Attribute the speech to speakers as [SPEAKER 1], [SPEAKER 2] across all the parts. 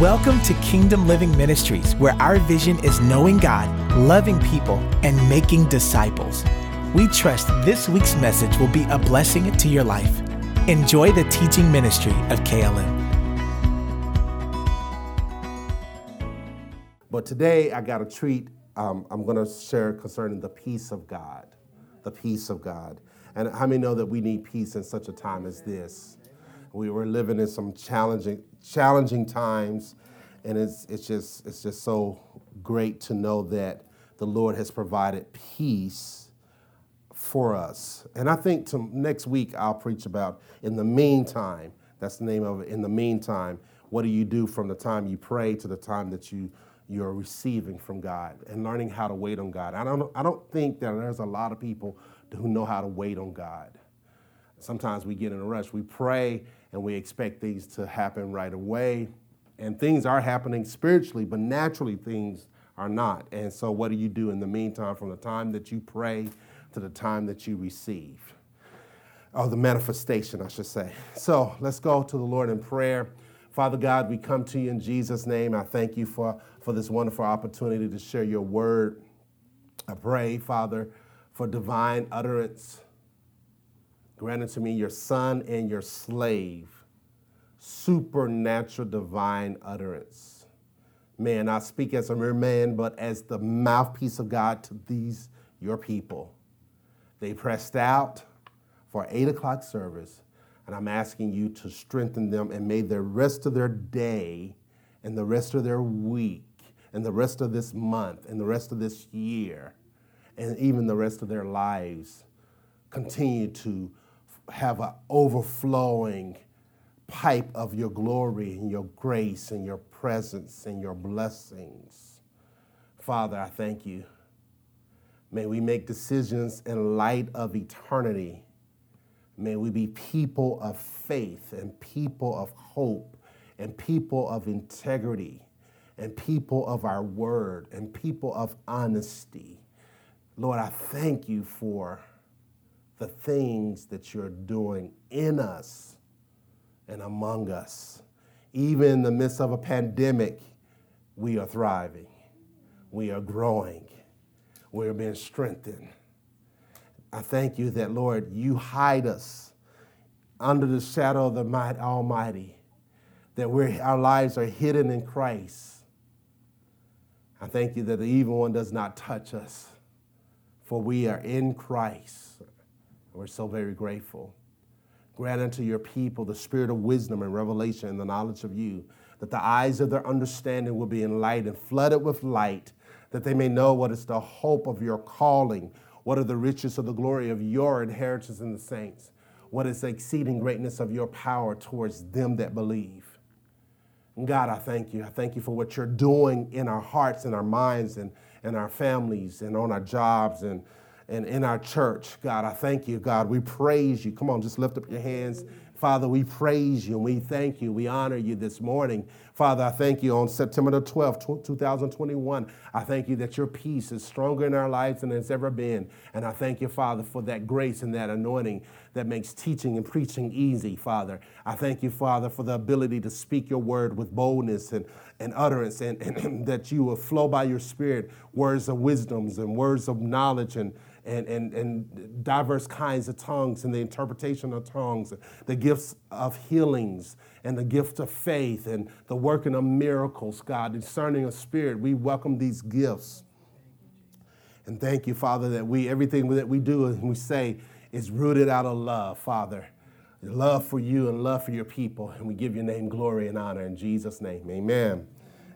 [SPEAKER 1] Welcome to Kingdom Living Ministries, where our vision is knowing God, loving people, and making disciples. We trust this week's message will be a blessing to your life. Enjoy the teaching ministry of KLM.
[SPEAKER 2] But today I got a treat um, I'm going to share concerning the peace of God. The peace of God. And how many know that we need peace in such a time as this? We were living in some challenging, challenging times, and it's, it's, just, it's just so great to know that the Lord has provided peace for us. And I think to, next week I'll preach about in the meantime, that's the name of it, in the meantime, what do you do from the time you pray to the time that you you're receiving from God and learning how to wait on God. I don't, I don't think that there's a lot of people who know how to wait on God. Sometimes we get in a rush. We pray and we expect things to happen right away. And things are happening spiritually, but naturally things are not. And so, what do you do in the meantime from the time that you pray to the time that you receive? Or the manifestation, I should say. So, let's go to the Lord in prayer. Father God, we come to you in Jesus' name. I thank you for, for this wonderful opportunity to share your word. I pray, Father, for divine utterance. Grant unto me, your son and your slave, supernatural divine utterance. Man, I speak as a mere man, but as the mouthpiece of God to these, your people. They pressed out for eight o'clock service and I'm asking you to strengthen them and may the rest of their day and the rest of their week and the rest of this month and the rest of this year and even the rest of their lives continue to have an overflowing pipe of your glory and your grace and your presence and your blessings. Father, I thank you. May we make decisions in light of eternity May we be people of faith and people of hope and people of integrity and people of our word and people of honesty. Lord, I thank you for the things that you're doing in us and among us. Even in the midst of a pandemic, we are thriving, we are growing, we are being strengthened. I thank you that, Lord, you hide us under the shadow of the might Almighty, that we're, our lives are hidden in Christ. I thank you that the evil one does not touch us, for we are in Christ. We're so very grateful. Grant unto your people the spirit of wisdom and revelation and the knowledge of you, that the eyes of their understanding will be enlightened, flooded with light, that they may know what is the hope of your calling what are the riches of the glory of your inheritance in the saints? What is the exceeding greatness of your power towards them that believe? God, I thank you. I thank you for what you're doing in our hearts and our minds and, and our families and on our jobs and, and in our church. God, I thank you, God. We praise you. Come on, just lift up your hands Father, we praise you and we thank you. We honor you this morning. Father, I thank you on September the 12th, 2021. I thank you that your peace is stronger in our lives than it's ever been. And I thank you, Father, for that grace and that anointing that makes teaching and preaching easy, Father. I thank you, Father, for the ability to speak your word with boldness and, and utterance and, and, and that you will flow by your spirit words of wisdoms and words of knowledge and and, and, and diverse kinds of tongues and the interpretation of tongues, the gifts of healings and the gift of faith and the working of miracles, God, discerning of spirit. We welcome these gifts. And thank you, Father, that we everything that we do and we say is rooted out of love, Father. Love for you and love for your people. And we give your name glory and honor in Jesus' name. Amen.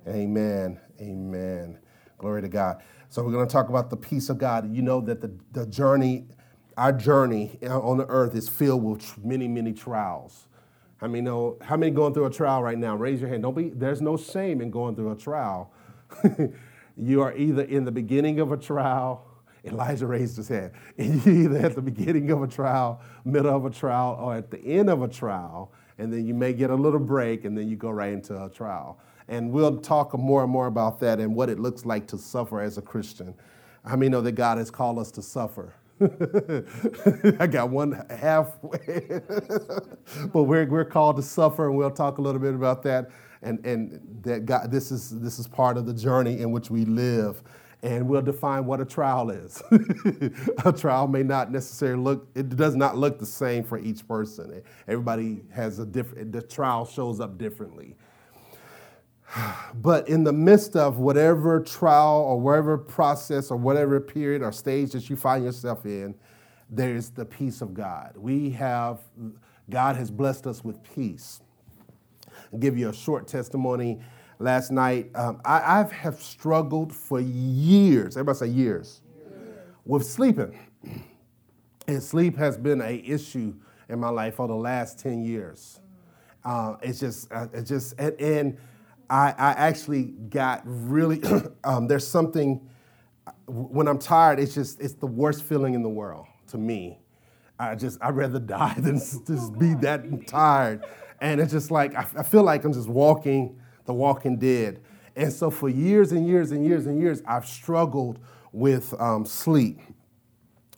[SPEAKER 2] Amen. Amen. Glory to God. So we're going to talk about the peace of God. You know that the, the journey, our journey on the earth is filled with many, many trials. I mean, know, how many going through a trial right now? Raise your hand. Don't be, there's no shame in going through a trial. you are either in the beginning of a trial, Elijah raised his hand. And You're either at the beginning of a trial, middle of a trial, or at the end of a trial, and then you may get a little break, and then you go right into a trial. And we'll talk more and more about that and what it looks like to suffer as a Christian. How many know that God has called us to suffer? I got one halfway. but we're, we're called to suffer, and we'll talk a little bit about that. and, and that God, this is, this is part of the journey in which we live. And we'll define what a trial is. a trial may not necessarily look, it does not look the same for each person. Everybody has a different, the trial shows up differently. But in the midst of whatever trial or whatever process or whatever period or stage that you find yourself in, there's the peace of God. We have, God has blessed us with peace. I'll give you a short testimony. Last night, um, I I've have struggled for years, everybody say years, with sleeping. And sleep has been an issue in my life for the last 10 years. Uh, it's just, uh, it's just, and, and I, I actually got really, um, there's something, when I'm tired, it's just, it's the worst feeling in the world to me. I just, I'd rather die than just be that tired. And it's just like, I, I feel like I'm just walking the walking dead. And so for years and years and years and years, I've struggled with um, sleep.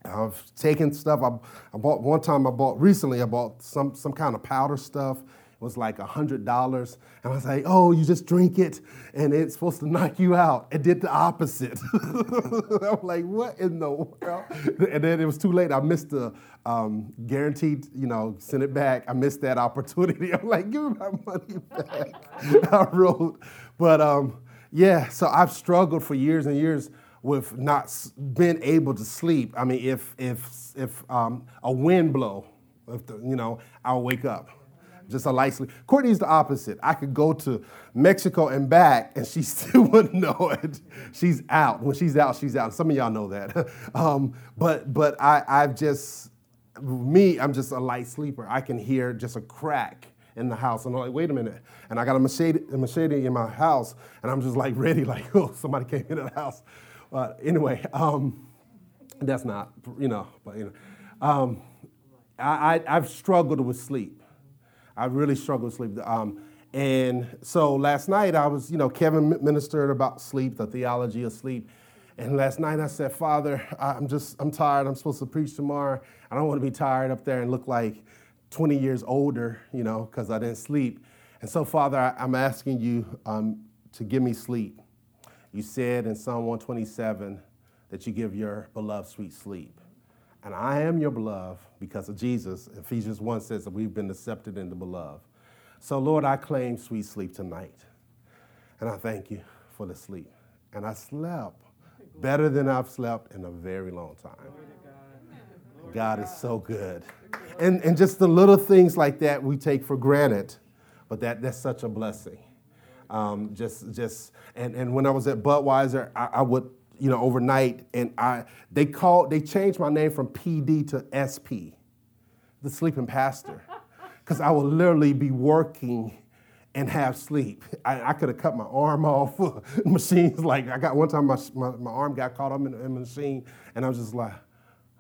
[SPEAKER 2] I've taken stuff. I, I, bought one time. I bought recently. I bought some some kind of powder stuff, was like $100. And I was like, oh, you just drink it and it's supposed to knock you out. It did the opposite. I'm like, what in the world? And then it was too late. I missed the um, guaranteed, you know, send it back. I missed that opportunity. I'm like, give me my money back. I wrote, but um, yeah, so I've struggled for years and years with not being able to sleep. I mean, if if if um, a wind blow, if the, you know, I'll wake up just a light sleep. Courtney's the opposite. I could go to Mexico and back, and she still wouldn't know it. She's out. When she's out, she's out. Some of y'all know that. um, but but I, I've just me, I'm just a light sleeper. I can hear just a crack in the house, and I'm like, wait a minute. And I got a machete, a machete in my house, and I'm just like ready, like, oh, somebody came into the house. But anyway, um, that's not, you know, but you know. Um, I, I, I've struggled with sleep. I really struggle with sleep. Um, and so last night I was, you know, Kevin ministered about sleep, the theology of sleep. And last night I said, Father, I'm just, I'm tired. I'm supposed to preach tomorrow. I don't want to be tired up there and look like 20 years older, you know, because I didn't sleep. And so, Father, I, am asking you um, to give me sleep. You said in Psalm 127 that you give your beloved sweet sleep. And I am your beloved because of Jesus. Ephesians 1 says that we've been accepted in the beloved. So, Lord, I claim sweet sleep tonight. And I thank you for the sleep. And I slept better than I've slept in a very long time. God is so good. And, and just the little things like that we take for granted, but that, that's such a blessing. Um, just, just, and, and when I was at Budweiser, I, I would you know, overnight, and I they called they changed my name from PD to SP, the sleeping pastor, because I would literally be working and have sleep. I, I could have cut my arm off. Machines like I got one time my, my, my arm got caught up in, in the machine, and I was just like.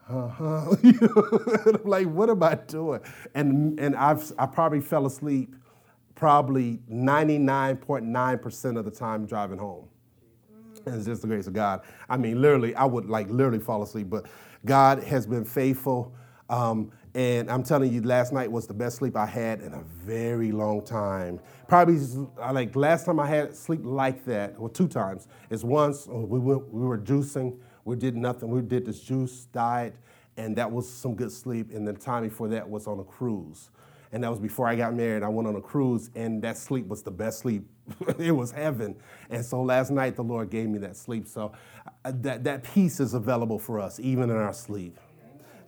[SPEAKER 2] Uh-huh. I'm like, what am I doing? And and I've I probably fell asleep probably 99.9% of the time driving home. It's just the grace of God. I mean, literally, I would like literally fall asleep, but God has been faithful. Um, and I'm telling you, last night was the best sleep I had in a very long time. Probably like last time I had sleep like that, or two times, is once we, went, we were juicing. We did nothing. We did this juice diet, and that was some good sleep. And the time before that was on a cruise and that was before I got married. I went on a cruise, and that sleep was the best sleep. it was heaven. And so last night, the Lord gave me that sleep. So uh, that, that peace is available for us, even in our sleep.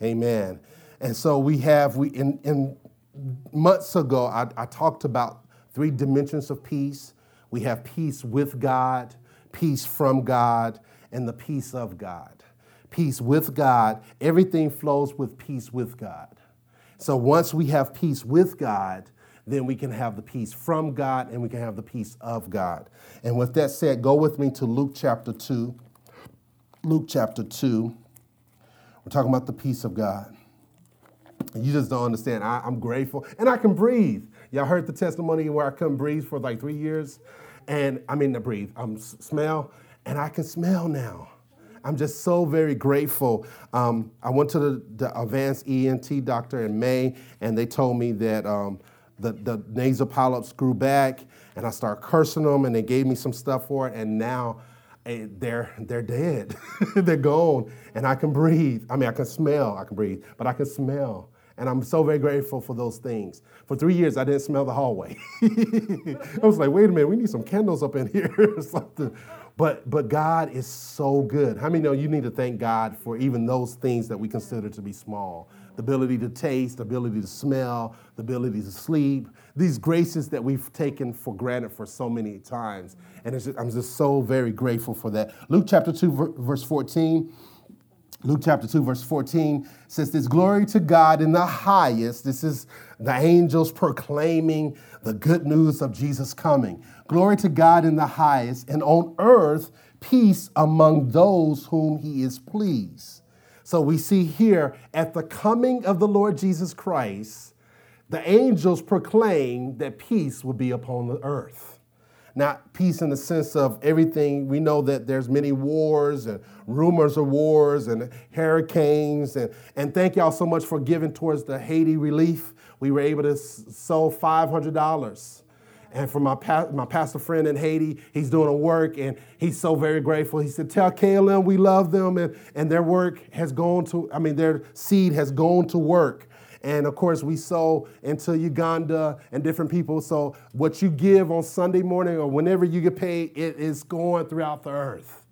[SPEAKER 2] Amen. And so we have, we in, in months ago, I, I talked about three dimensions of peace. We have peace with God, peace from God, and the peace of God. Peace with God, everything flows with peace with God. So once we have peace with God, then we can have the peace from God and we can have the peace of God. And with that said, go with me to Luke chapter 2. Luke chapter 2. We're talking about the peace of God. You just don't understand. I, am grateful and I can breathe. Y'all heard the testimony where I couldn't breathe for like three years? And I mean to breathe, I'm smell, and I can smell now. I'm just so very grateful. Um, I went to the, the, advanced ENT doctor in May, and they told me that um, the, the nasal polyps grew back, and I started cursing them, and they gave me some stuff for it, and now eh, they're they're dead, they're gone, and I can breathe. I mean, I can smell. I can breathe, but I can smell. And I'm so very grateful for those things. For three years, I didn't smell the hallway. I was like, wait a minute, we need some candles up in here or something. But, but God is so good. How many know you need to thank God for even those things that we consider to be small? The ability to taste, the ability to smell, the ability to sleep, these graces that we've taken for granted for so many times. And just, I'm just so very grateful for that. Luke chapter 2, verse 14. Luke chapter 2, verse 14 says this Glory to God in the highest. This is the angels proclaiming the good news of Jesus coming. Glory to God in the highest, and on earth, peace among those whom he is pleased. So we see here at the coming of the Lord Jesus Christ, the angels proclaim that peace will be upon the earth not peace in the sense of everything. We know that there's many wars and rumors of wars and hurricanes. And, and thank y'all so much for giving towards the Haiti relief. We were able to sow $500. And for my, pa- my pastor friend in Haiti, he's doing a work and he's so very grateful. He said, Tell KLM we love them and, and their work has gone to, I mean, their seed has gone to work. And of course, we sow into Uganda and different people. So what you give on Sunday morning or whenever you get paid, it is going throughout the earth.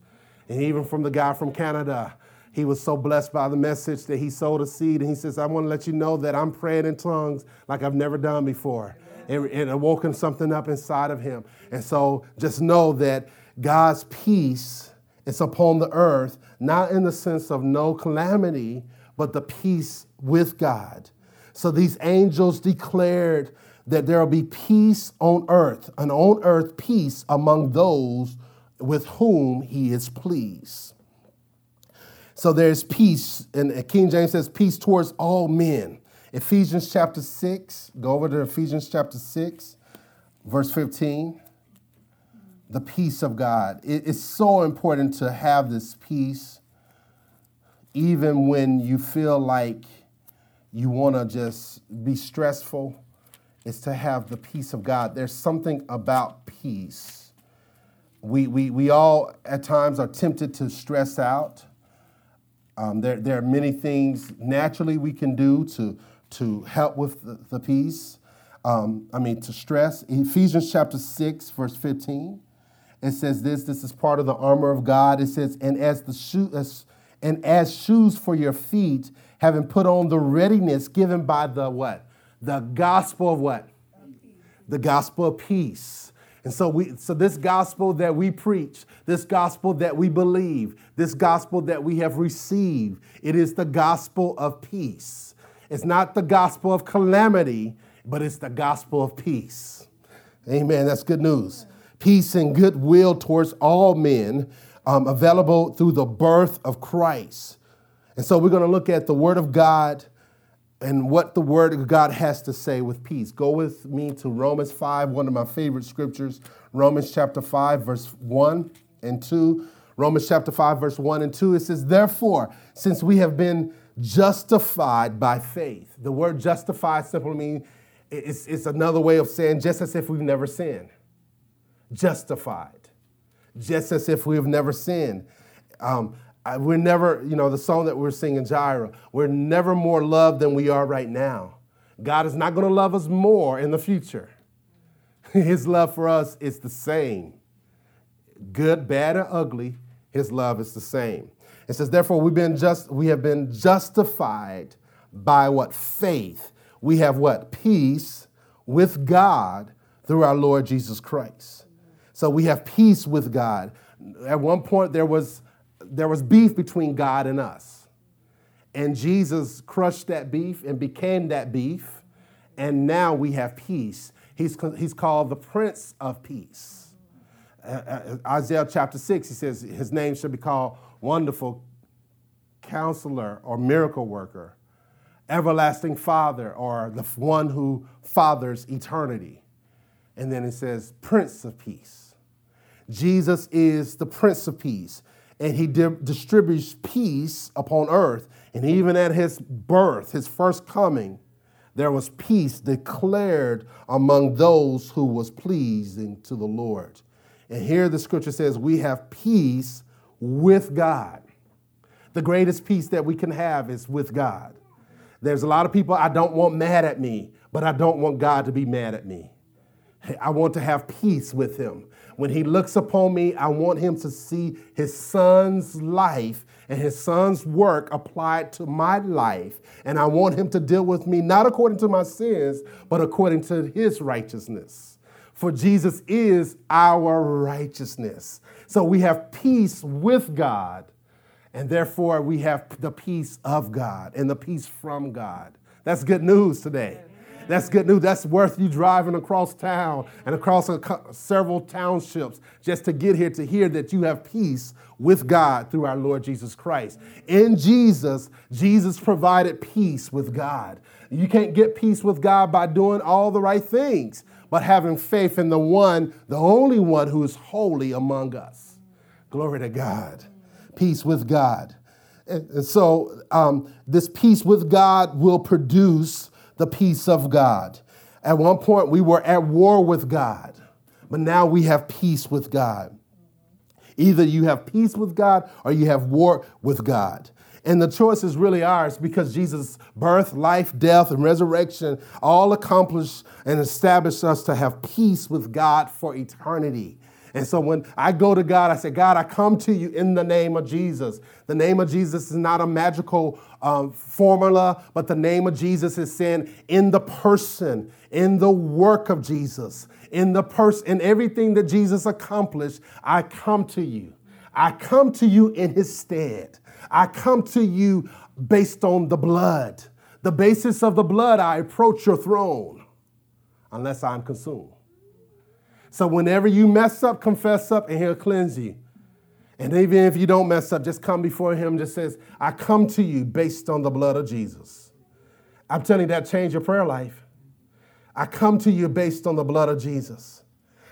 [SPEAKER 2] And even from the guy from Canada, he was so blessed by the message that he sowed a seed. And he says, I want to let you know that I'm praying in tongues like I've never done before. And It, it awoken something up inside of him. And so just know that God's peace is upon the earth, not in the sense of no calamity, but the peace with God. So these angels declared that there will be peace on earth, and on earth peace among those with whom he is pleased. So there's peace, and King James says peace towards all men. Ephesians chapter 6, go over to Ephesians chapter 6, verse 15. The peace of God. It's so important to have this peace, even when you feel like you want to just be stressful, is to have the peace of God. There's something about peace. We, we, we all at times are tempted to stress out. Um, there, there are many things naturally we can do to, to help with the, the peace. Um, I mean, to stress. Ephesians chapter 6, verse 15, it says this this is part of the armor of God. It says, and as the shoe, as, and as shoes for your feet, having put on the readiness given by the what? The gospel of what? The gospel of peace. And so we so this gospel that we preach, this gospel that we believe, this gospel that we have received, it is the gospel of peace. It's not the gospel of calamity, but it's the gospel of peace. Amen. That's good news. Peace and goodwill towards all men, um, available through the birth of Christ. And so we're going to look at the Word of God and what the Word of God has to say with peace. Go with me to Romans 5, one of my favorite scriptures, Romans chapter 5, verse 1 and 2. Romans chapter 5, verse 1 and 2, it says, Therefore, since we have been justified by faith, the word justified simply means it's, it's another way of saying just as if we've never sinned. Justified. Just as if we've never sinned. Um, we're never, you know, the song that we're singing, Jireh, we're never more loved than we are right now. God is not going to love us more in the future. His love for us is the same. Good, bad, or ugly, his love is the same. It says, therefore, we've been just we have been justified by what? Faith. We have what? Peace with God through our Lord Jesus Christ. So we have peace with God. At one point there was there was beef between God and us. And Jesus crushed that beef and became that beef. And now we have peace. He's, he's called the Prince of Peace. Uh, uh, Isaiah chapter 6, he says his name should be called Wonderful Counselor or Miracle Worker, Everlasting Father, or the one who fathers eternity. And then it says Prince of Peace. Jesus is the Prince of Peace and he di- distributes peace upon earth. And even at his birth, his first coming, there was peace declared among those who was pleasing to the Lord. And here the scripture says, We have peace with God. The greatest peace that we can have is with God. There's a lot of people I don't want mad at me, but I don't want God to be mad at me. I want to have peace with Him. When He looks upon me, I want Him to see His Son's life and His Son's work applied to my life. And I want Him to deal with me not according to my sins, but according to His righteousness. For Jesus is our righteousness. So we have peace with God, and therefore we have the peace of God and the peace from God. That's good news today. That's good news. That's worth you driving across town and across several townships just to get here to hear that you have peace with God through our Lord Jesus Christ. In Jesus, Jesus provided peace with God. You can't get peace with God by doing all the right things, but having faith in the one, the only one who is holy among us. Glory to God. Peace with God. And, so, um, this peace with God will produce the peace of God. At one point, we were at war with God, but now we have peace with God. Either you have peace with God or you have war with God. And the choice is really ours because Jesus' birth, life, death, and resurrection all accomplished and established us to have peace with God for eternity. And so when I go to God, I say, God, I come to you in the name of Jesus. The name of Jesus is not a magical um, formula, but the name of Jesus is saying in the person, in the work of Jesus, in the person, in everything that Jesus accomplished, I come to you. I come to you in his stead. I come to you based on the blood. The basis of the blood, I approach your throne unless I'm consumed. So whenever you mess up, confess up, and he'll cleanse you. And even if you don't mess up, just come before him, just says, I come to you based on the blood of Jesus. I'm telling you that changed your prayer life. I come to you based on the blood of Jesus.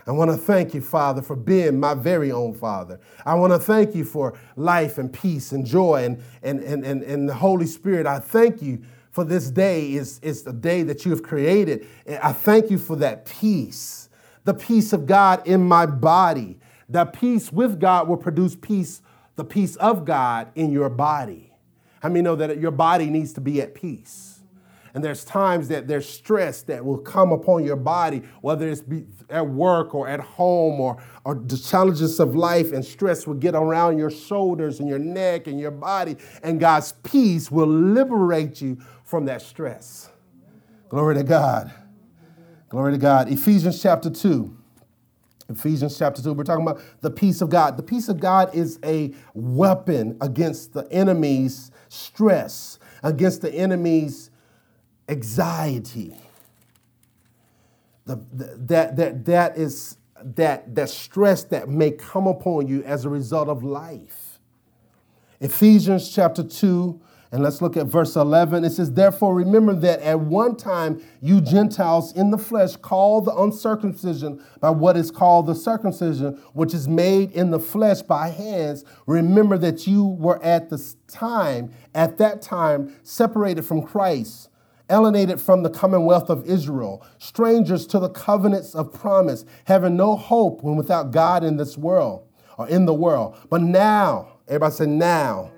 [SPEAKER 2] I want to thank you, Father, for being my very own Father. I want to thank you for life and peace and joy and, and, and, and, and the Holy Spirit. I thank you for this day is, is the day that you have created. I thank you for that peace the peace of God in my body. The peace with God will produce peace, the peace of God in your body. How many know that your body needs to be at peace? And there's times that there's stress that will come upon your body, whether it's at work or at home or, or the challenges of life, and stress will get around your shoulders and your neck and your body, and God's peace will liberate you from that stress. Glory to God. Glory to God. Ephesians chapter 2. Ephesians chapter 2, we're talking about the peace of God. The peace of God is a weapon against the enemy's stress, against the enemy's anxiety. The, the, that, that, that is that, that stress that may come upon you as a result of life. Ephesians chapter 2, and let's look at verse 11. It says, Therefore, remember that at one time you Gentiles in the flesh called the uncircumcision by what is called the circumcision, which is made in the flesh by hands. Remember that you were at the time, at that time, separated from Christ alienated from the commonwealth of Israel, strangers to the covenants of promise, having no hope when without God in this world or in the world. But now, everybody say now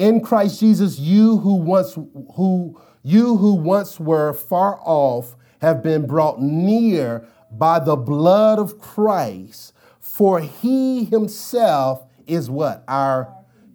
[SPEAKER 2] in Christ Jesus, you who once who you who once were far off have been brought near by the blood of Christ, for he himself is what? Our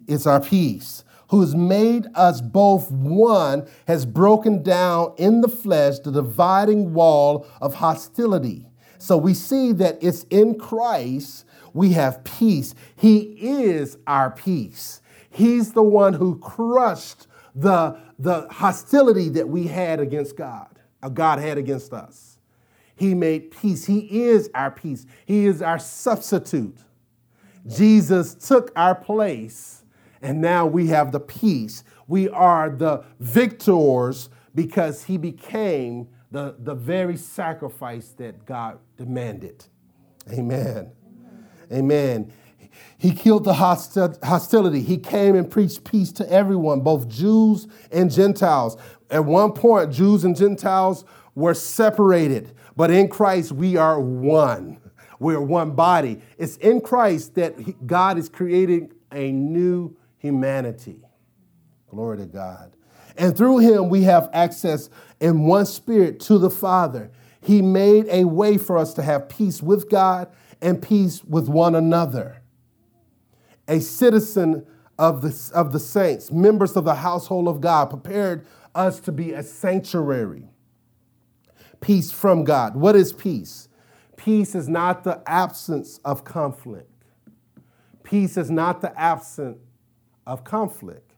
[SPEAKER 2] is our peace, who has made us both one, has broken down in the flesh the dividing wall of hostility. So we see that it's in Christ we have peace. He is our peace. He's the one who crushed the, the hostility that we had against God, uh, God had against us. He made peace. He is our peace. He is our substitute. Jesus took our place, and now we have the peace. We are the victors because he became the, the very sacrifice that God demanded. Amen. Amen. He killed the hostility. He came and preached peace to everyone, both Jews and Gentiles. At one point, Jews and Gentiles were separated, but in Christ we are one. We're one body. It's in Christ that God is creating a new humanity. Glory to God. And through him we have access in one spirit to the Father. He made a way for us to have peace with God and peace with one another. A citizen of the, of the saints, members of the household of God, prepared us to be a sanctuary. Peace from God. What is peace? Peace is not the absence of conflict. Peace is not the absence of conflict.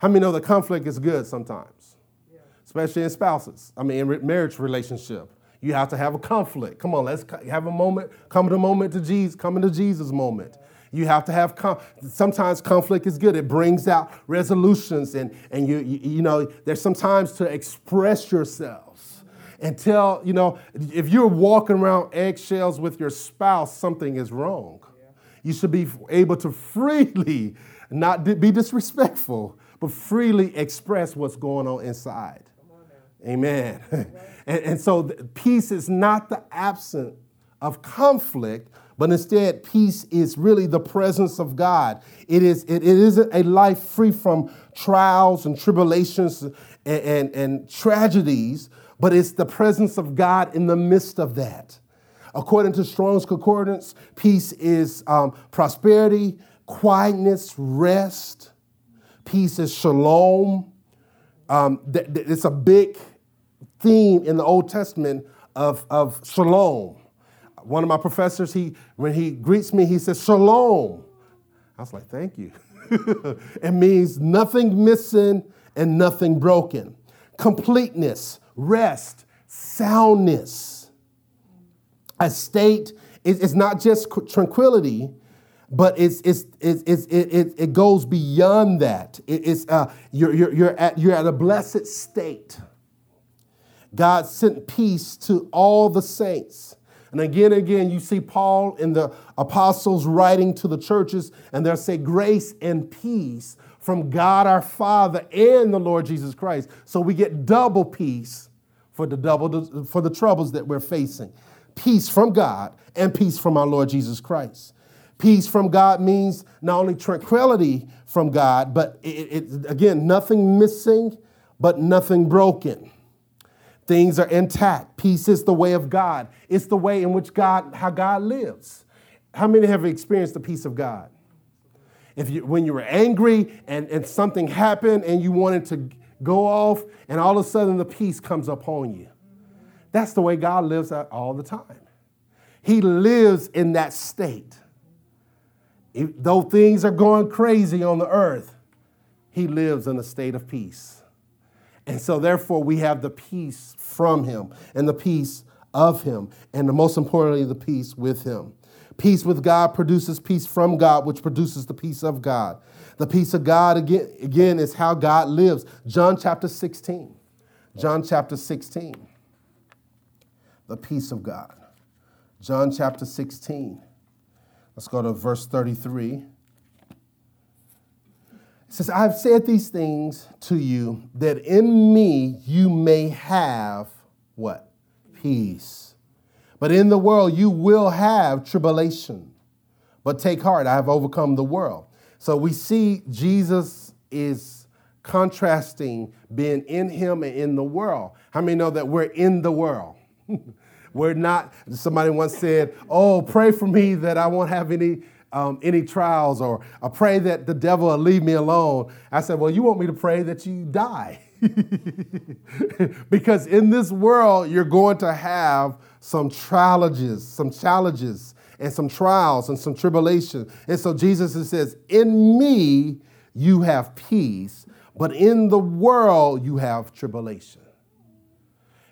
[SPEAKER 2] How many know that conflict is good sometimes? Yeah. Especially in spouses. I mean, in marriage relationship. You have to have a conflict. Come on, let's have a moment, come to a moment to Jesus, come to Jesus moment. You have to have, com- sometimes conflict is good. It brings out resolutions and, and you, you, you know, there's sometimes to express yourselves and tell, you know, if you're walking around eggshells with your spouse, something is wrong. You should be able to freely, not be disrespectful, but freely express what's going on inside. On Amen. and, and so peace is not the absence of conflict, but instead peace is really the presence of God. It, is, it, it isn't a life free from trials and tribulations and, and, and tragedies, but it's the presence of God in the midst of that. According to Strong's Concordance, peace is um, prosperity, quietness, rest. Peace is shalom. Um, th- th- it's a big theme in the Old Testament of, of shalom. One of my professors, he when he greets me, he says shalom. I was like, thank you. it means nothing missing and nothing broken. Completeness, rest, soundness. A state is not just tranquility, but it's, it's, it's, it's it, it, it goes beyond that. It, it's, uh, you're, you're, you're, at, you're at a blessed state. God sent peace to all the saints. And again again, you see Paul and the apostles writing to the churches, and they'll say, Grace and peace from God our Father and the Lord Jesus Christ. So we get double peace for the double for the troubles that we're facing. Peace from God and peace from our Lord Jesus Christ. Peace from God means not only tranquility from God, but it, it, again, nothing missing, but nothing broken. Things are intact. Peace is the way of God. It's the way in which God, how God lives. How many have experienced the peace of God? If you, when you were angry and, and something happened and you wanted to go off, and all of a sudden the peace comes upon you. That's the way God lives all the time. He lives in that state. If, though things are going crazy on the earth, he lives in a state of peace. And so, therefore, we have the peace from him and the peace of him, and the, most importantly, the peace with him. Peace with God produces peace from God, which produces the peace of God. The peace of God, again, again is how God lives. John chapter 16. John chapter 16. The peace of God. John chapter 16. Let's go to verse 33. Says, I've said these things to you that in me you may have what? Peace. But in the world you will have tribulation. But take heart, I have overcome the world. So we see Jesus is contrasting being in him and in the world. How many know that we're in the world? We're not, somebody once said, Oh, pray for me that I won't have any. Um, any trials, or I pray that the devil will leave me alone. I said, Well, you want me to pray that you die. because in this world, you're going to have some challenges, some challenges, and some trials and some tribulation. And so Jesus says, In me you have peace, but in the world you have tribulation.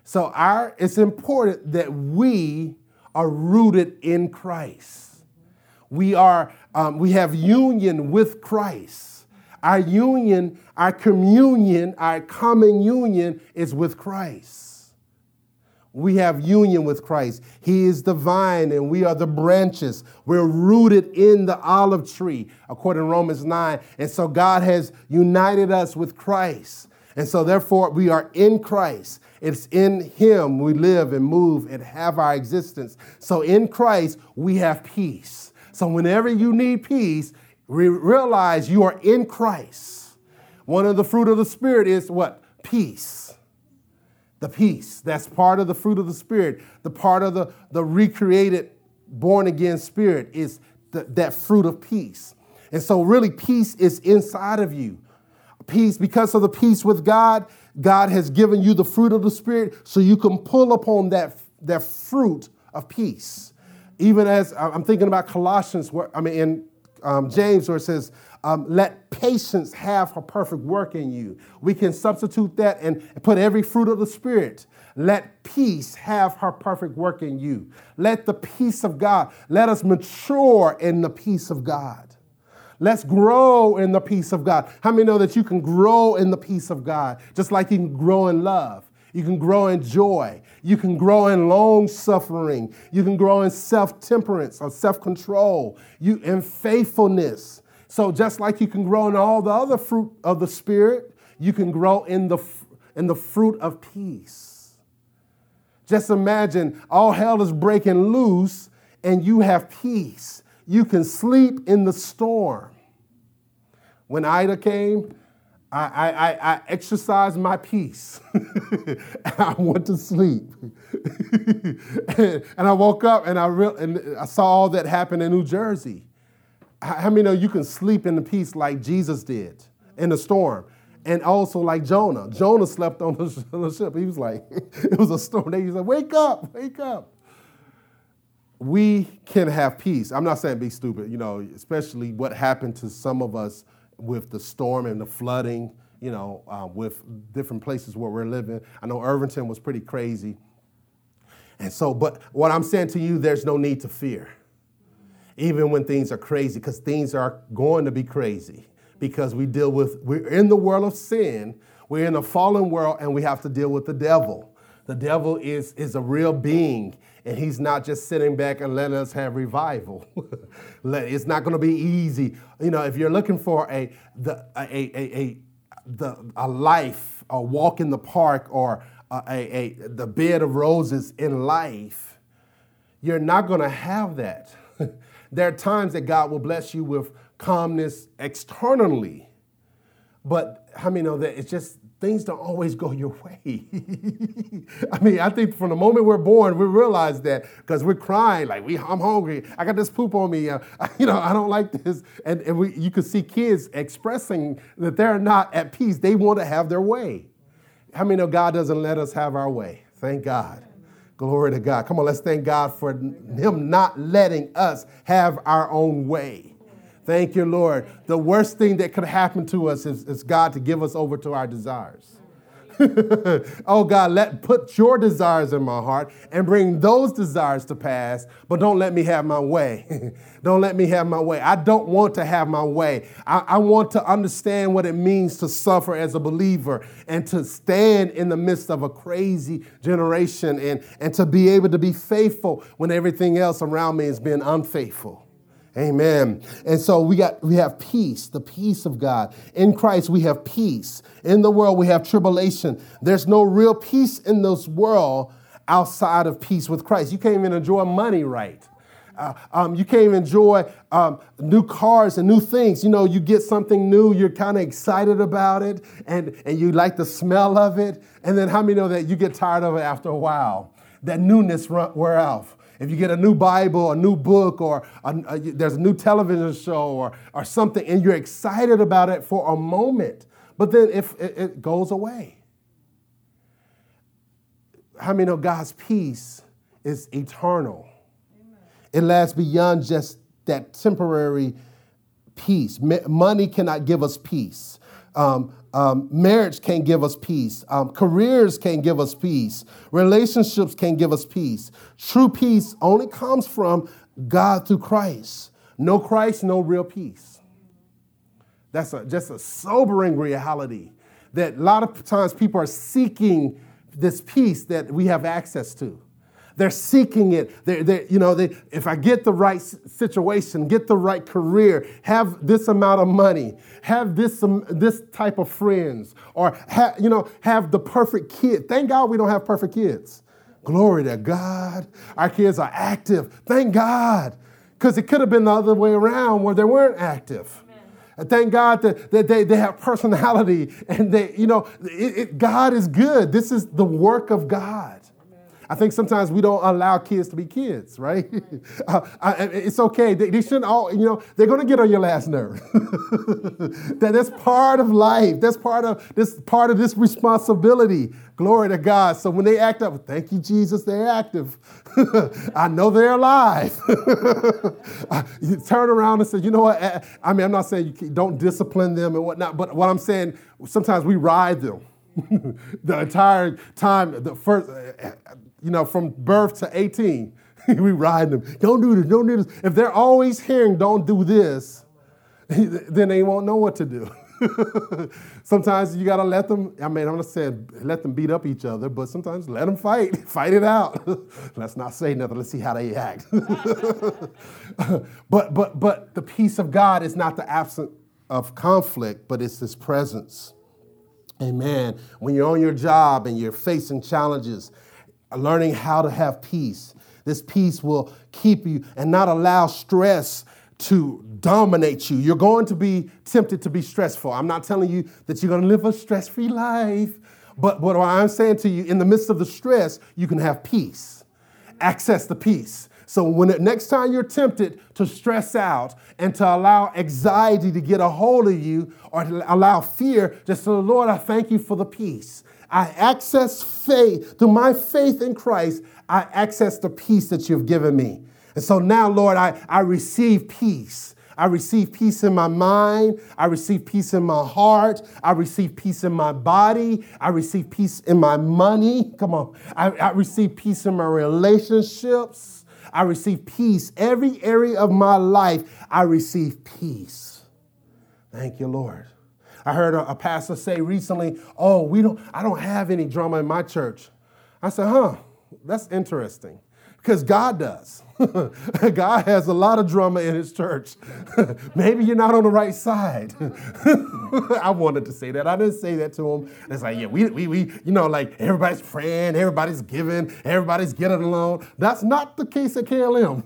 [SPEAKER 2] So our it's important that we are rooted in Christ. We are um, we have union with Christ. Our union, our communion, our common union is with Christ. We have union with Christ. He is the vine and we are the branches. We're rooted in the olive tree, according to Romans 9. And so God has united us with Christ. And so, therefore, we are in Christ. It's in Him we live and move and have our existence. So, in Christ, we have peace. So, whenever you need peace, re- realize you are in Christ. One of the fruit of the Spirit is what? Peace. The peace. That's part of the fruit of the Spirit. The part of the, the recreated, born again spirit is the, that fruit of peace. And so, really, peace is inside of you. Peace, because of the peace with God, God has given you the fruit of the Spirit so you can pull upon that, that fruit of peace. Even as I'm thinking about Colossians, where, I mean, in um, James, where it says, um, let patience have her perfect work in you. We can substitute that and put every fruit of the Spirit. Let peace have her perfect work in you. Let the peace of God, let us mature in the peace of God. Let's grow in the peace of God. How many know that you can grow in the peace of God, just like you can grow in love? You can grow in joy. You can grow in long suffering. You can grow in self temperance or self control. You in faithfulness. So just like you can grow in all the other fruit of the Spirit, you can grow in the, in the fruit of peace. Just imagine all hell is breaking loose and you have peace. You can sleep in the storm. When Ida came, I, I, I exercised my peace. I went to sleep. and, I woke up and I, re- and I saw all that happen in New Jersey. How many know you can sleep in the peace like Jesus did in the storm? And also like Jonah. Jonah slept on the ship. He was like, it was a storm. He said, wake up, wake up. We can have peace. I'm not saying be stupid, you know, especially what happened to some of us with the storm and the flooding, you know, uh, with different places where we're living. I know Irvington was pretty crazy. And so, but what I'm saying to you, there's no need to fear even when things are crazy, because things are going to be crazy. Because we deal with, we're in the world of sin, we're in a fallen world, and we have to deal with the devil. The devil is, is a real being, and he's not just sitting back and letting us have revival. it's not going to be easy. You know, if you're looking for a, the, a, a, a, the, a life, a walk in the park, or a, a, a the bed of roses in life, you're not going to have that. There are times that God will bless you with calmness externally, but how many know that it's just things don't always go your way. I mean, I think from the moment we're born, we realize that because we're crying like, "We, I'm hungry. I got this poop on me. Uh, you know, I don't like this." And, and we, you can see kids expressing that they're not at peace. They want to have their way. How many know God doesn't let us have our way? Thank God. Glory to God. Come on, let's thank God for Him not letting us have our own way. Thank you, Lord. The worst thing that could happen to us is, is God to give us over to our desires. oh God, let put your desires in my heart and bring those desires to pass, but don't let me have my way. don't let me have my way. I don't want to have my way. I, I want to understand what it means to suffer as a believer and to stand in the midst of a crazy generation and, and to be able to be faithful when everything else around me is being unfaithful. Amen. And so we got we have peace, the peace of God. In Christ we have peace. In the world we have tribulation. There's no real peace in this world outside of peace with Christ. You can't even enjoy money right. Uh, um, you can't even enjoy um, new cars and new things. You know, you get something new, you're kind of excited about it, and, and you like the smell of it. And then how many know that you get tired of it after a while? That newness wear off. If you get a new Bible, a new book, or a, a, there's a new television show or, or something, and you're excited about it for a moment, but then if it, it goes away. How many know God's peace is eternal? Amen. It lasts beyond just that temporary peace. Money cannot give us peace. Um, um, marriage can't give us peace. Um, careers can't give us peace. Relationships can't give us peace. True peace only comes from God through Christ. No Christ, no real peace. That's a, just a sobering reality that a lot of times people are seeking this peace that we have access to. They're seeking it. They're, they're, you know, they, if I get the right situation, get the right career, have this amount of money, have this, um, this type of friends, or ha, you know, have the perfect kid. Thank God we don't have perfect kids. Glory to God. Our kids are active. Thank God. Because it could have been the other way around where they weren't active. Thank God that, that they, they have personality and they, you know, it, it, God is good. This is the work of God. I think sometimes we don't allow kids to be kids, right? uh, I, it's okay. They, they, shouldn't all, you know, they're going to get on your last nerve. that that's part of life. That's part of this part of this responsibility. Glory to God. So when they act up, thank you, Jesus, they're active. I know they're alive. you turn around and say, you know what? I mean, I'm not saying you don't discipline them and whatnot, but what I'm saying, sometimes we ride them. the entire time, the first, you know, from birth to 18, we ride them. Don't do this, don't do this. If they're always hearing, don't do this, then they won't know what to do. sometimes you gotta let them, I mean, I'm not saying let them beat up each other, but sometimes let them fight, fight it out. Let's not say nothing, let's see how they act. but, but, but the peace of God is not the absence of conflict, but it's his presence. Amen. When you're on your job and you're facing challenges, learning how to have peace. This peace will keep you and not allow stress to dominate you. You're going to be tempted to be stressful. I'm not telling you that you're going to live a stress free life, but what I'm saying to you, in the midst of the stress, you can have peace. Access the peace. So when it, next time you're tempted to stress out and to allow anxiety to get a hold of you or to allow fear, just say, Lord, I thank you for the peace. I access faith, through my faith in Christ, I access the peace that you've given me. And so now, Lord, I, I receive peace. I receive peace in my mind. I receive peace in my heart. I receive peace in my body. I receive peace in my money. Come on. I, I receive peace in my relationships. I receive peace. Every area of my life, I receive peace. Thank you, Lord. I heard a, a pastor say recently, "Oh, we don't. I don't have any drama in my church." I said, "Huh? That's interesting." because God does. God has a lot of drama in his church. Maybe you're not on the right side. I wanted to say that. I didn't say that to him. It's like, yeah, we, we, we, you know, like everybody's praying, everybody's giving, everybody's getting along. That's not the case at KLM.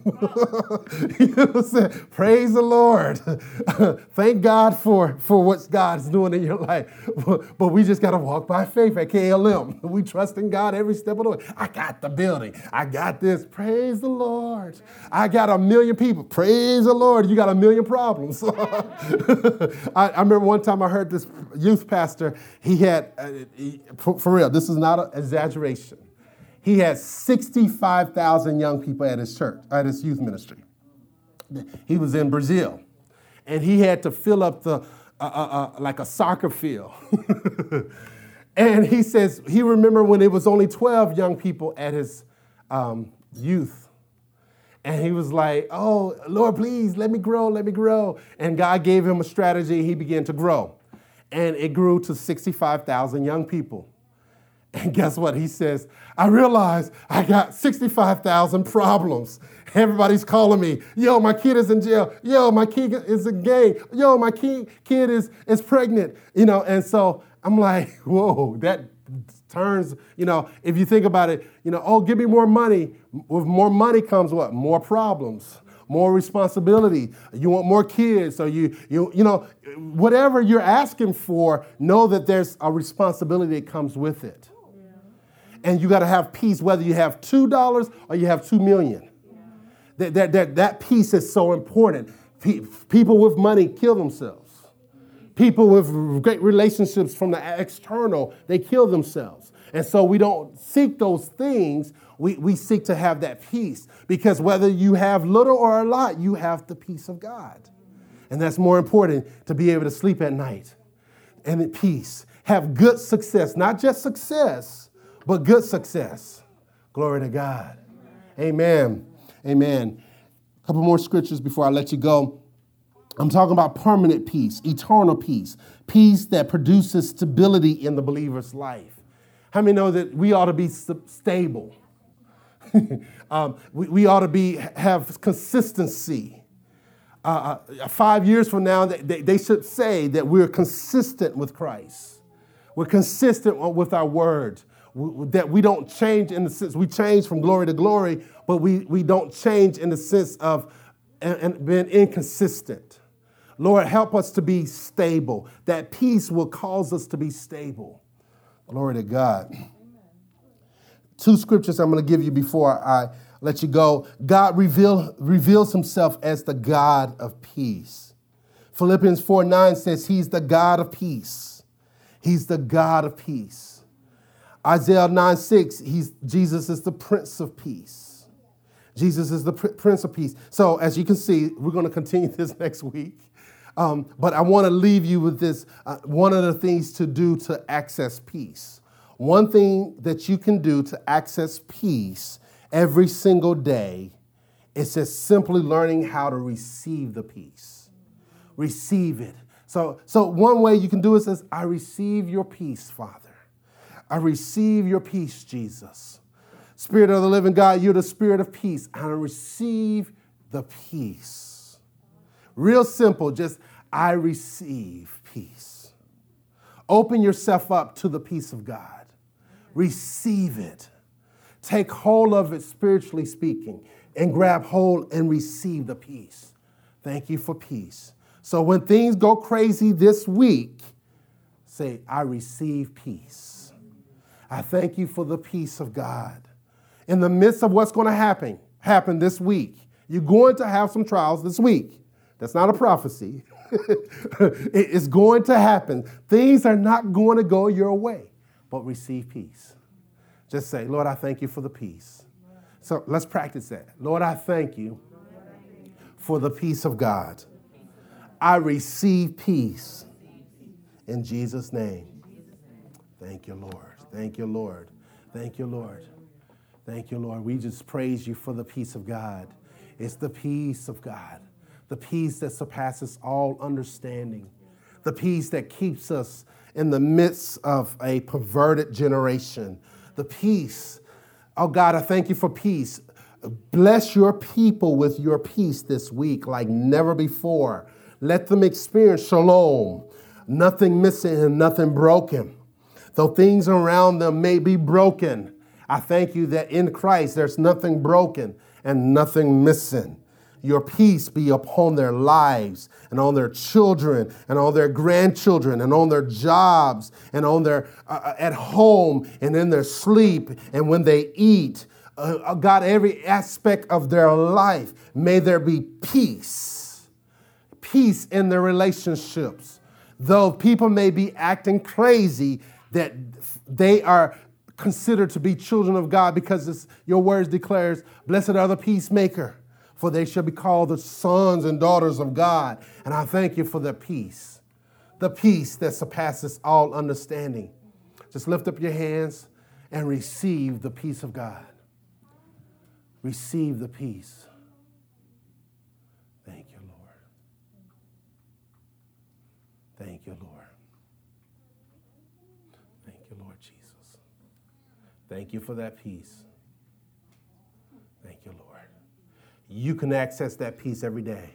[SPEAKER 2] you? Praise the Lord. Thank God for, for what God's doing in your life. But we just got to walk by faith at KLM. We trust in God every step of the way. I got the building. I got this. Praise the Lord. I got a million people. Praise the Lord. You got a million problems. I, I, remember one time I heard this youth pastor, he had, uh, he, for, for real, this is not an exaggeration. He had 65,000 young people at his church, at his youth ministry. He was in Brazil. And he had to fill up the, uh, uh, uh like a soccer field. and he says, he remembered when it was only 12 young people at his um, youth. And he was like, Oh, Lord, please let me grow, let me grow. And God gave him a strategy. He began to grow. And it grew to 65,000 young people. And guess what? He says, I realize I got 65,000 problems. Everybody's calling me. Yo, my kid is in jail. Yo, my kid is in gay. Yo, my kid, kid is, is pregnant. You know, and so I'm like, whoa, that turns, you know, if you think about it, you know, oh, give me more money. With more money comes what? More problems, more responsibility. You want more kids, so you, you, you know, whatever you're asking for, know that there's a responsibility that comes with it. And you got to have peace, whether you have $2 or you have 2 million. That, that, that, that peace is so important. People with money kill themselves. People with great relationships from the external, they kill themselves. And so we don't seek those things. We, we seek to have that peace because whether you have little or a lot, you have the peace of God. And that's more important to be able to sleep at night and at peace. Have good success, not just success, but good success. Glory to God. Amen. Amen. A couple more scriptures before I let you go. I'm talking about permanent peace, eternal peace, peace that produces stability in the believer's life. How many know that we ought to be stable? um, we, we ought to be have consistency. Uh, uh, five years from now, they, they should say that we're consistent with Christ. We're consistent with our word. that we don't change in the sense, we change from glory to glory, but we, we don't change in the sense of and, and being inconsistent. Lord, help us to be stable. That peace will cause us to be stable. Glory to God. Two scriptures I'm going to give you before I let you go. God reveal, reveals himself as the God of peace. Philippians 4 9 says, He's the God of peace. He's the God of peace. Isaiah 9 6, he's, Jesus is the Prince of Peace. Jesus is the Prince of Peace. So, as you can see, we're going to continue this next week. Um, but I want to leave you with this uh, one of the things to do to access peace. One thing that you can do to access peace every single day is just simply learning how to receive the peace. Receive it. So, so one way you can do it is I receive your peace, Father. I receive your peace, Jesus. Spirit of the living God, you're the spirit of peace. I receive the peace. Real simple, just I receive peace. Open yourself up to the peace of God. Receive it. Take hold of it spiritually speaking and grab hold and receive the peace. Thank you for peace. So when things go crazy this week, say, I receive peace. I thank you for the peace of God. In the midst of what's going to happen, happen this week, you're going to have some trials this week. That's not a prophecy. it's going to happen. Things are not going to go your way, but receive peace. Just say, Lord, I thank you for the peace. So let's practice that. Lord, I thank you for the peace of God. I receive peace in Jesus' name. Thank you, Lord. Thank you, Lord. Thank you, Lord. Thank you, Lord. We just praise you for the peace of God. It's the peace of God the peace that surpasses all understanding, the peace that keeps us in the midst of a perverted generation, the peace. Oh God, I thank you for peace. Bless your people with your peace this week like never before. Let them experience shalom, nothing missing and nothing broken. Though things around them may be broken, I thank you that in Christ there's nothing broken and nothing missing your peace be upon their lives and on their children and on their grandchildren and on their jobs and on their uh, uh at home and in their sleep and when they eat. Uh, uh, god every aspect of their life may there be peace. Peace in their relationships. Though people may be acting crazy that they are considered to be children of god because your words declares blessed are the peacemaker for they shall be called the sons and daughters of God. And I thank you for the peace, the peace that surpasses all understanding. Just lift up your hands and receive the peace of God. Receive the peace. Thank you, Lord. Thank you, Lord. Thank you, Lord Jesus. Thank you for that peace. Thank you, Lord you can access that peace every day.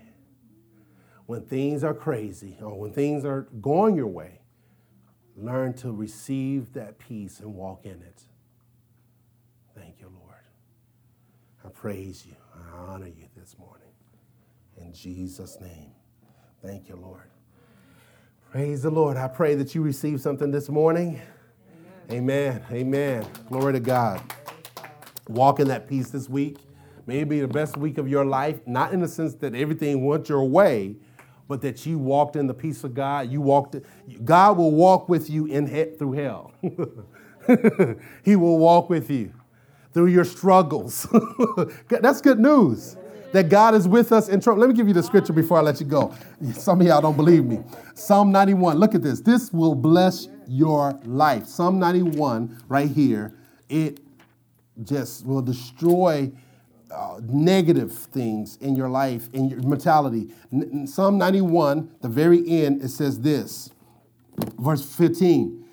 [SPEAKER 2] When things are crazy or when things are going your way, learn to receive that peace and walk in it. Thank you, Lord. I praise you. I honor you this morning. In Jesus' name. Thank you, Lord. Praise the Lord. I pray that you receive something this morning. Amen. Amen. Amen. Glory to God. Walk in that peace this week maybe the best week of your life, not in the sense that everything went your way, but that you walked in the peace of God. You walked, God will walk with you in he- through hell. he will walk with you through your struggles. That's good news. That God is with us in trouble. Let me give you the scripture before I let you go. Some of y'all don't believe me. Psalm 91. Look at this. This will bless your life. Psalm 91, right here, it just will destroy uh, negative things in your life, in your mentality. Psalm 91, the very end, it says this, verse 15.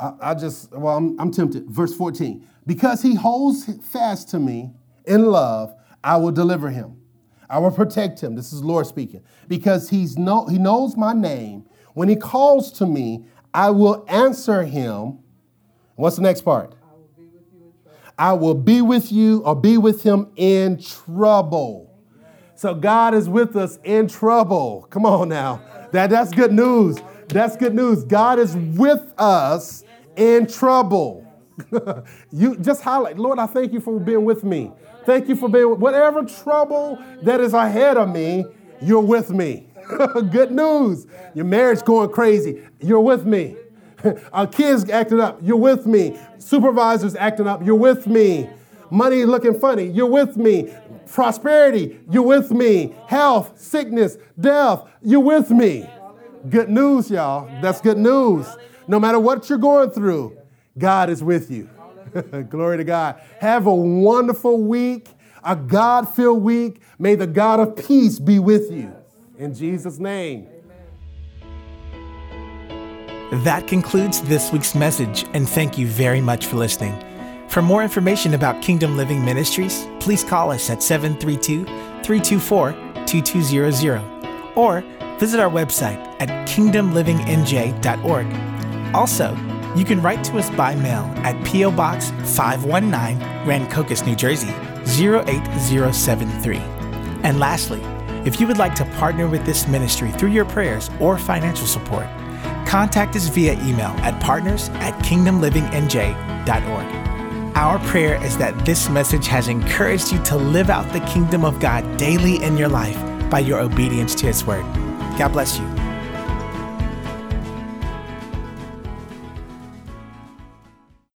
[SPEAKER 2] I, I just, well, I'm, I'm tempted. Verse 14. Because he holds fast to me in love, I will deliver him. I will protect him. This is Lord speaking. Because he's no, he knows my name. When he calls to me, I will answer him. What's the next part? I will be with you or be with him in trouble. So God is with us in trouble. Come on now. That, that's good news. That's good news. God is with us in trouble. you just highlight, Lord, I thank you for being with me. Thank you for being whatever trouble that is ahead of me, you're with me. Good news. Your marriage going crazy, you're with me. Our kids acting up, you're with me. Supervisors acting up, you're with me. Money looking funny, you're with me. Prosperity, you're with me. Health, sickness, death, you're with me. Good news, y'all. That's good news. No matter what you're going through, God is with you. Glory to God. Have a wonderful week, a God filled week. May the God of peace be with you. In Jesus' name.
[SPEAKER 1] That concludes this week's message, and thank you very much for listening. For more information about Kingdom Living Ministries, please call us at 732 324 2200 or visit our website at kingdomlivingnj.org. Also, you can write to us by mail at P.O. Box 519, Rancocas, New Jersey 08073. And lastly, if you would like to partner with this ministry through your prayers or financial support, contact us via email at partners at kingdomlivingnj.org. Our prayer is that this message has encouraged you to live out the kingdom of God daily in your life by your obedience to His word. God bless you.